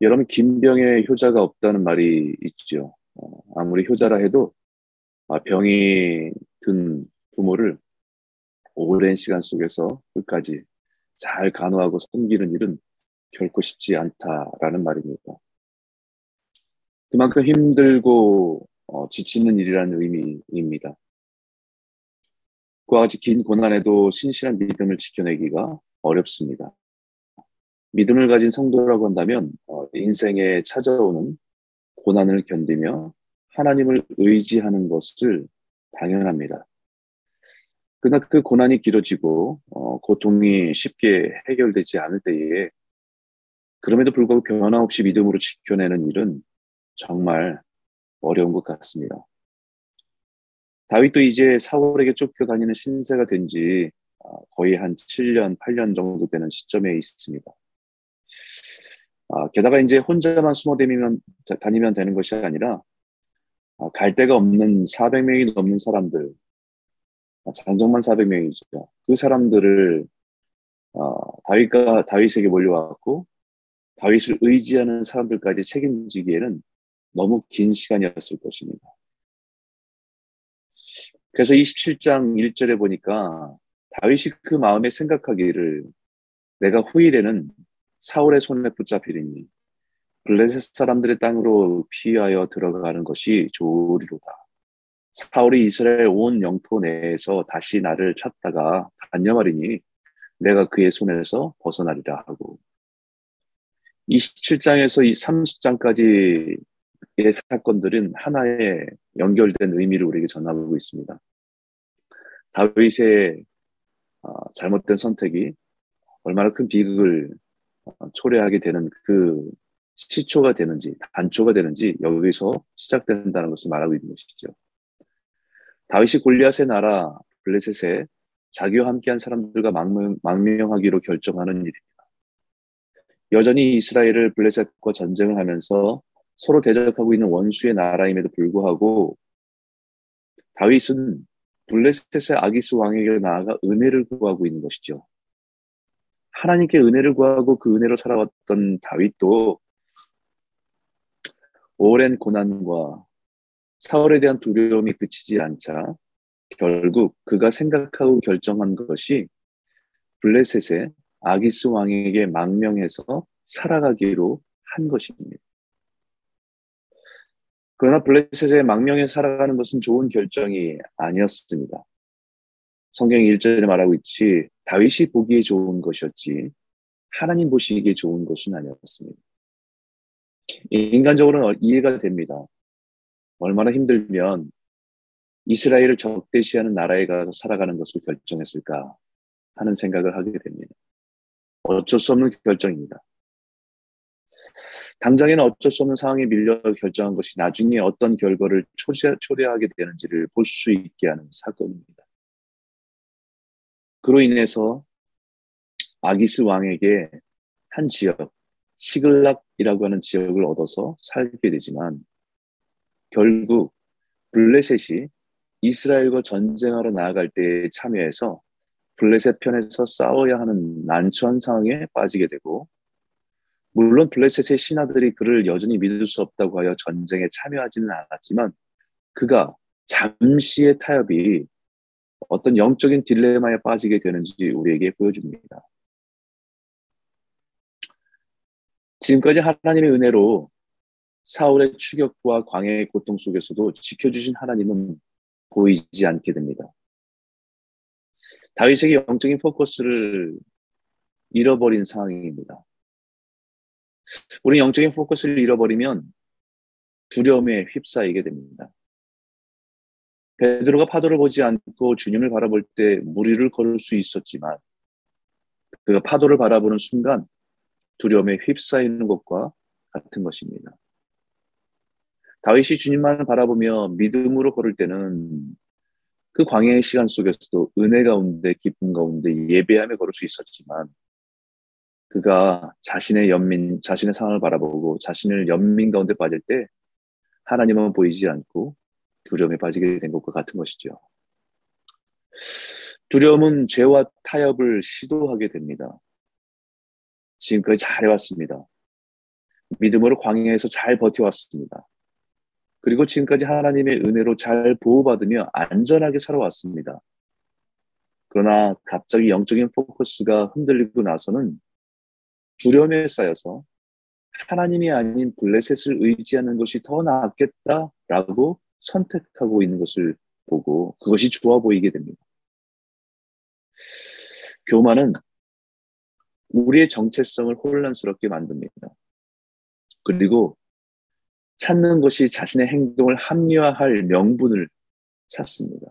여러분 김병에 효자가 없다는 말이 있죠. 어, 아무리 효자라 해도 아, 병이 든 부모를 오랜 시간 속에서 끝까지 잘 간호하고 섬기는 일은 결코 쉽지 않다라는 말입니다. 그만큼 힘들고 어, 지치는 일이라는 의미입니다. 그와 같이 긴 고난에도 신실한 믿음을 지켜내기가 어렵습니다. 믿음을 가진 성도라고 한다면 어, 인생에 찾아오는 고난을 견디며 하나님을 의지하는 것을 당연합니다. 그러나 그 고난이 길어지고 어, 고통이 쉽게 해결되지 않을 때에 그럼에도 불구하고 변함없이 믿음으로 지켜내는 일은 정말 어려운 것 같습니다. 다윗도 이제 사울에게 쫓겨다니는 신세가 된지 어, 거의 한 7년, 8년 정도 되는 시점에 있습니다. 아, 게다가 이제 혼자만 숨어 다니면, 다니면 되는 것이 아니라 아, 갈 데가 없는 400명이 넘는 사람들, 아, 장정만 400명이죠. 그 사람들을 어, 다윗과 다윗에게 몰려왔고 다윗을 의지하는 사람들까지 책임지기에는 너무 긴 시간이었을 것입니다. 그래서 27장 1절에 보니까 다윗이 그 마음에 생각하기를 내가 후일에는 사울의 손에 붙잡히리니 블레셋 사람들의 땅으로 피하여 들어가는 것이 좋으리로다. 사울이 이스라엘 온 영토 내에서 다시 나를 찾다가 단념하리니 내가 그의 손에서 벗어나리라 하고 27장에서 이 30장까지의 사건들은 하나의 연결된 의미를 우리에게 전하고 있습니다. 다윗의 어, 잘못된 선택이 얼마나 큰 비극을 어, 초래하게 되는 그 시초가 되는지 단초가 되는지 여기서 시작된다는 것을 말하고 있는 것이죠. 다윗이 골리앗의 나라 블레셋에 자기와 함께한 사람들과 망명, 망명 하기로 결정하는 일입니다. 여전히 이스라엘을 블레셋과 전쟁을 하면서 서로 대적하고 있는 원수의 나라임에도 불구하고 다윗은 블레셋의 아기스 왕에게 나아가 은혜를 구하고 있는 것이죠. 하나님께 은혜를 구하고 그 은혜로 살아왔던 다윗도 오랜 고난과 사울에 대한 두려움이 그치지 않자 결국 그가 생각하고 결정한 것이 블레셋의 아기스 왕에게 망명해서 살아가기로 한 것입니다. 그러나 블레셋의 망명에 살아가는 것은 좋은 결정이 아니었습니다. 성경 1절에 말하고 있지 다윗이 보기에 좋은 것이었지 하나님 보시기에 좋은 것은 아니었습니다. 인간적으로는 이해가 됩니다. 얼마나 힘들면 이스라엘을 적대시하는 나라에 가서 살아가는 것을 결정했을까 하는 생각을 하게 됩니다. 어쩔 수 없는 결정입니다. 당장에는 어쩔 수 없는 상황에 밀려 결정한 것이 나중에 어떤 결과를 초래, 초래하게 되는지를 볼 수 있게 하는 사건입니다. 그로 인해서 아기스 왕에게 한 지역, 시글락이라고 하는 지역을 얻어서 살게 되지만 결국 블레셋이 이스라엘과 전쟁하러 나아갈 때 참여해서 블레셋 편에서 싸워야 하는 난처한 상황에 빠지게 되고 물론 블레셋의 신하들이 그를 여전히 믿을 수 없다고 하여 전쟁에 참여하지는 않았지만 그가 잠시의 타협이 어떤 영적인 딜레마에 빠지게 되는지 우리에게 보여줍니다. 지금까지 하나님의 은혜로 사울의 추격과 광해의 고통 속에서도 지켜주신 하나님은 보이지 않게 됩니다. 다윗에게 영적인 포커스를 잃어버린 상황입니다. 우리 영적인 포커스를 잃어버리면 두려움에 휩싸이게 됩니다. 베드로가 파도를 보지 않고 주님을 바라볼 때 무리를 걸을 수 있었지만 그가 파도를 바라보는 순간 두려움에 휩싸이는 것과 같은 것입니다. 다윗이 주님만을 바라보며 믿음으로 걸을 때는 그 광야의 시간 속에서도 은혜 가운데 기쁨 가운데 예배함에 걸을 수 있었지만 그가 자신의 연민, 자신의 상황을 바라보고 자신을 연민 가운데 빠질 때 하나님은 보이지 않고 두려움에 빠지게 된 것과 같은 것이죠. 두려움은 죄와 타협을 시도하게 됩니다. 지금까지 잘해왔습니다. 믿음으로 광야에서 잘 버텨왔습니다. 그리고 지금까지 하나님의 은혜로 잘 보호받으며 안전하게 살아왔습니다. 그러나 갑자기 영적인 포커스가 흔들리고 나서는 두려움에 쌓여서 하나님이 아닌 블레셋을 의지하는 것이 더 낫겠다라고 선택하고 있는 것을 보고 그것이 좋아 보이게 됩니다. 교만은 우리의 정체성을 혼란스럽게 만듭니다. 그리고 찾는 것이 자신의 행동을 합리화할 명분을 찾습니다.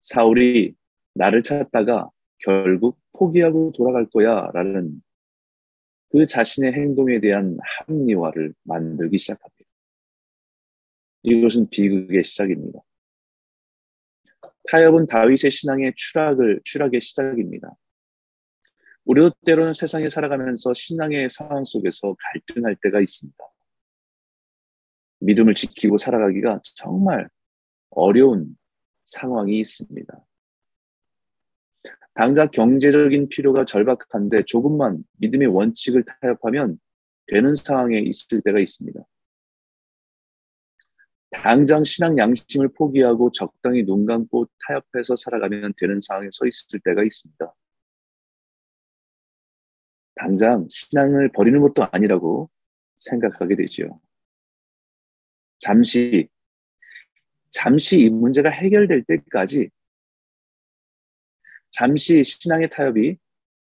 사울이 나를 찾다가 결국 포기하고 돌아갈 거야 라는 그 자신의 행동에 대한 합리화를 만들기 시작합니다. 이것은 비극의 시작입니다. 타협은 다윗의 신앙의 추락을, 추락의 시작입니다. 우리도 때로는 세상에 살아가면서 신앙의 상황 속에서 갈등할 때가 있습니다. 믿음을 지키고 살아가기가 정말 어려운 상황이 있습니다. 당장 경제적인 필요가 절박한데 조금만 믿음의 원칙을 타협하면 되는 상황에 있을 때가 있습니다. 당장 신앙 양심을 포기하고 적당히 눈 감고 타협해서 살아가면 되는 상황에 서 있을 때가 있습니다. 당장 신앙을 버리는 것도 아니라고 생각하게 되지요. 잠시, 잠시 이 문제가 해결될 때까지 잠시 신앙의 타협이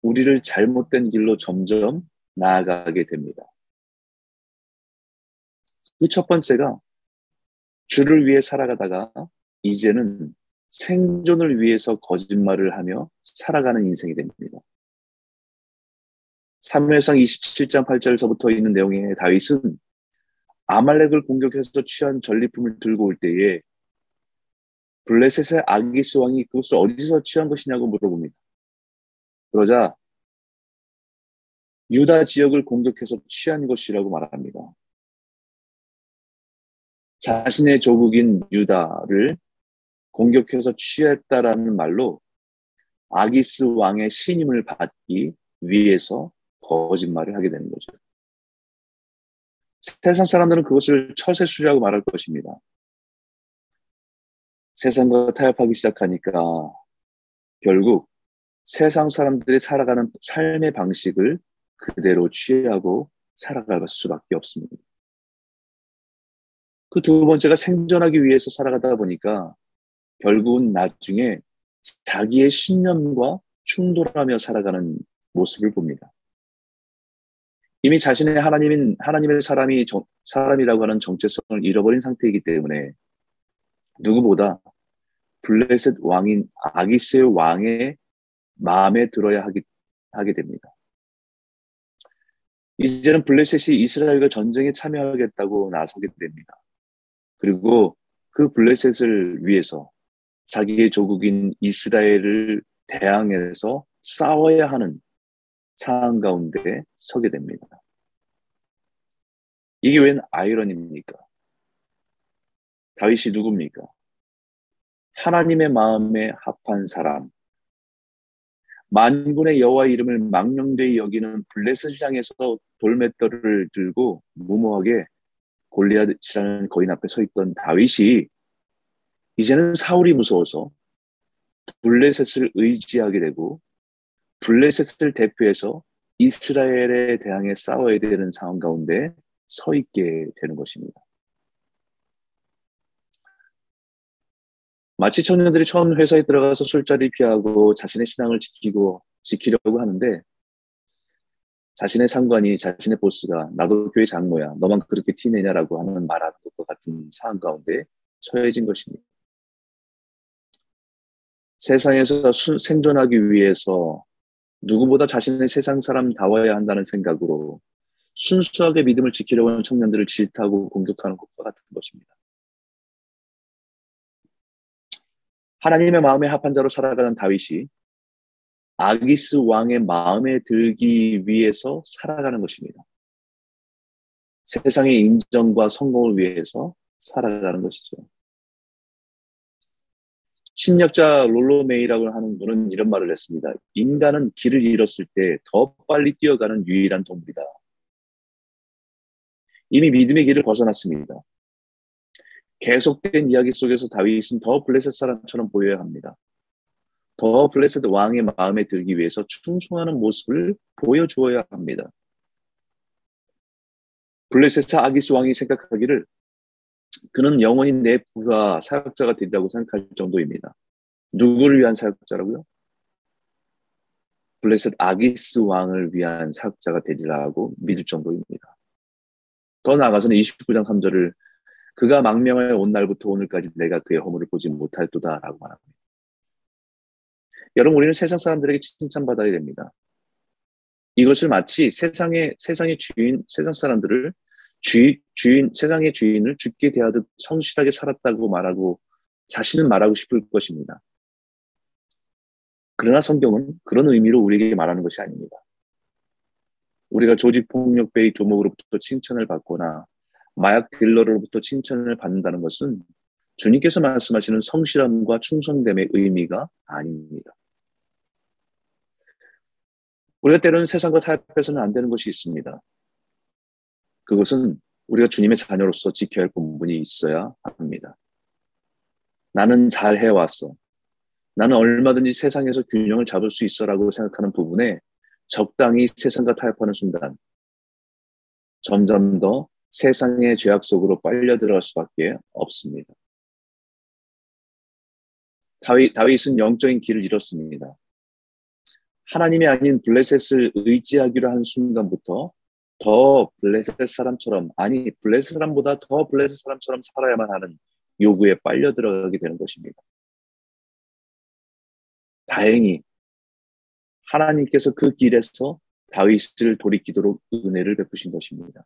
우리를 잘못된 길로 점점 나아가게 됩니다. 그 첫 번째가 주를 위해 살아가다가 이제는 생존을 위해서 거짓말을 하며 살아가는 인생이 됩니다. 3회상 27장 8절에서부터 있는 내용의 다윗은 아말렉을 공격해서 취한 전리품을 들고 올 때에 블레셋의 아기스 왕이 그것을 어디서 취한 것이냐고 물어봅니다. 그러자 유다 지역을 공격해서 취한 것이라고 말합니다. 자신의 조국인 유다를 공격해서 취했다라는 말로 아기스 왕의 신임을 받기 위해서 거짓말을 하게 되는 거죠. 세상 사람들은 그것을 처세술이라고 말할 것입니다. 세상과 타협하기 시작하니까 결국 세상 사람들이 살아가는 삶의 방식을 그대로 취하고 살아갈 수밖에 없습니다. 그 두 번째가 생존하기 위해서 살아가다 보니까 결국은 나중에 자기의 신념과 충돌하며 살아가는 모습을 봅니다. 이미 자신의 하나님인 하나님의 사람이 정, 사람이라고 하는 정체성을 잃어버린 상태이기 때문에 누구보다 블레셋 왕인 아기스의 왕의 마음에 들어야 하기, 하게 됩니다. 이제는 블레셋이 이스라엘과 전쟁에 참여하겠다고 나서게 됩니다. 그리고 그 블레셋을 위해서 자기의 조국인 이스라엘을 대항해서 싸워야 하는 상황 가운데 서게 됩니다. 이게 웬 아이러니입니까? 다윗이 누굽니까? 하나님의 마음에 합한 사람, 만군의 여호와 이름을 망령되이 여기는 블레셋시장에서 돌맷돌을 들고 무모하게 골리앗이라는 거인 앞에 서 있던 다윗이 이제는 사울이 무서워서 블레셋을 의지하게 되고 블레셋을 대표해서 이스라엘에 대항해 싸워야 되는 상황 가운데 서 있게 되는 것입니다. 마치 청년들이 처음 회사에 들어가서 술자리 피하고 자신의 신앙을 지키고 지키려고 하는데 자신의 상관이 자신의 보스가 나도 교회 장모야 너만 그렇게 티내냐라고 하는 말하는 것과 같은 상황 가운데 처해진 것입니다. 세상에서 수, 생존하기 위해서 누구보다 자신의 세상 사람다워야 한다는 생각으로 순수하게 믿음을 지키려고 하는 청년들을 질타하고 공격하는 것과 같은 것입니다. 하나님의 마음에 합한 자로 살아가는 다윗이 아기스 왕의 마음에 들기 위해서 살아가는 것입니다. 세상의 인정과 성공을 위해서 살아가는 것이죠. 심력자 롤로메이라고 하는 분은 이런 말을 했습니다. 인간은 길을 잃었을 때 더 빨리 뛰어가는 유일한 동물이다. 이미 믿음의 길을 벗어났습니다. 계속된 이야기 속에서 다윗은 더 블레셋 사람처럼 보여야 합니다. 더 블레셋 왕의 마음에 들기 위해서 충성하는 모습을 보여주어야 합니다. 블레셋 아기스 왕이 생각하기를 그는 영원히 내 부하 사역자가 된다고 생각할 정도입니다. 누구를 위한 사역자라고요? 블레셋 아기스 왕을 위한 사역자가 되리라고 믿을 정도입니다. 더 나아가서는 29장 3절을 그가 망명하여 온 날부터 오늘까지 내가 그의 허물을 보지 못할 도다라고 말합니다. 여러분 우리는 세상 사람들에게 칭찬받아야 됩니다. 이것을 마치 세상의 세상의 주인 세상 사람들을 주, 주인 세상의 주인을 죽게 대하듯 성실하게 살았다고 말하고 자신은 말하고 싶을 것입니다. 그러나 성경은 그런 의미로 우리에게 말하는 것이 아닙니다. 우리가 조직폭력배의 두목으로부터 칭찬을 받거나 마약 딜러로부터 칭찬을 받는다는 것은 주님께서 말씀하시는 성실함과 충성됨의 의미가 아닙니다. 우리가 때로는 세상과 타협해서는 안 되는 것이 있습니다. 그것은 우리가 주님의 자녀로서 지켜야 할 본분이 있어야 합니다. 나는 잘 해왔어. 나는 얼마든지 세상에서 균형을 잡을 수 있어라고 생각하는 부분에 적당히 세상과 타협하는 순간 점점 더 세상의 죄악 속으로 빨려 들어갈 수밖에 없습니다. 다윗, 다윗은 영적인 길을 잃었습니다. 하나님이 아닌 블레셋을 의지하기로 한 순간부터 더 블레셋 사람처럼 아니 블레셋 사람보다 더 블레셋 사람처럼 살아야만 하는 요구에 빨려 들어가게 되는 것입니다. 다행히 하나님께서 그 길에서 다윗을 돌이키도록 은혜를 베푸신 것입니다.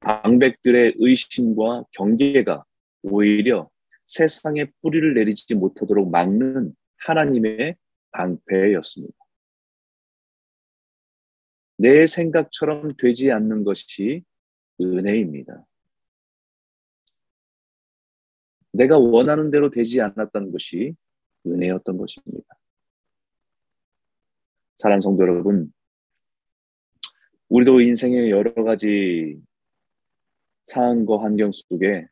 방백들의 의심과 경계가 오히려 세상에 뿌리를 내리지 못하도록 막는 하나님의 방패였습니다. 내 생각처럼 되지 않는 것이 은혜입니다. 내가 원하는 대로 되지 않았던 것이 은혜였던 것입니다. 사랑 성도 여러분, 우리도 인생의 여러 가지 상황과 환경 속에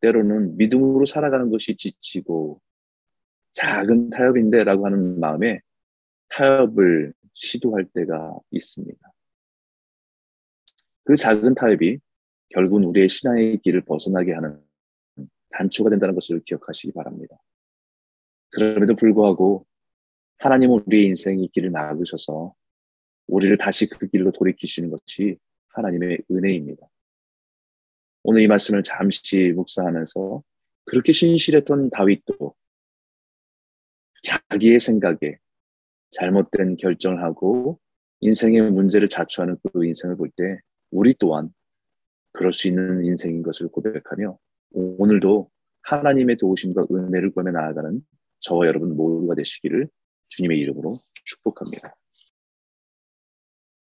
때로는 믿음으로 살아가는 것이 지치고 작은 타협인데 라고 하는 마음에 타협을 시도할 때가 있습니다. 그 작은 타협이 결국은 우리의 신앙의 길을 벗어나게 하는 단초가 된다는 것을 기억하시기 바랍니다. 그럼에도 불구하고 하나님은 우리의 인생의 길을 막으셔서 우리를 다시 그 길로 돌이키시는 것이 하나님의 은혜입니다. 오늘 이 말씀을 잠시 묵상하면서 그렇게 신실했던 다윗도 자기의 생각에 잘못된 결정을 하고 인생의 문제를 자초하는 그 인생을 볼 때 우리 또한 그럴 수 있는 인생인 것을 고백하며 오늘도 하나님의 도우심과 은혜를 구하며 나아가는 저와 여러분 모두가 되시기를 주님의 이름으로 축복합니다.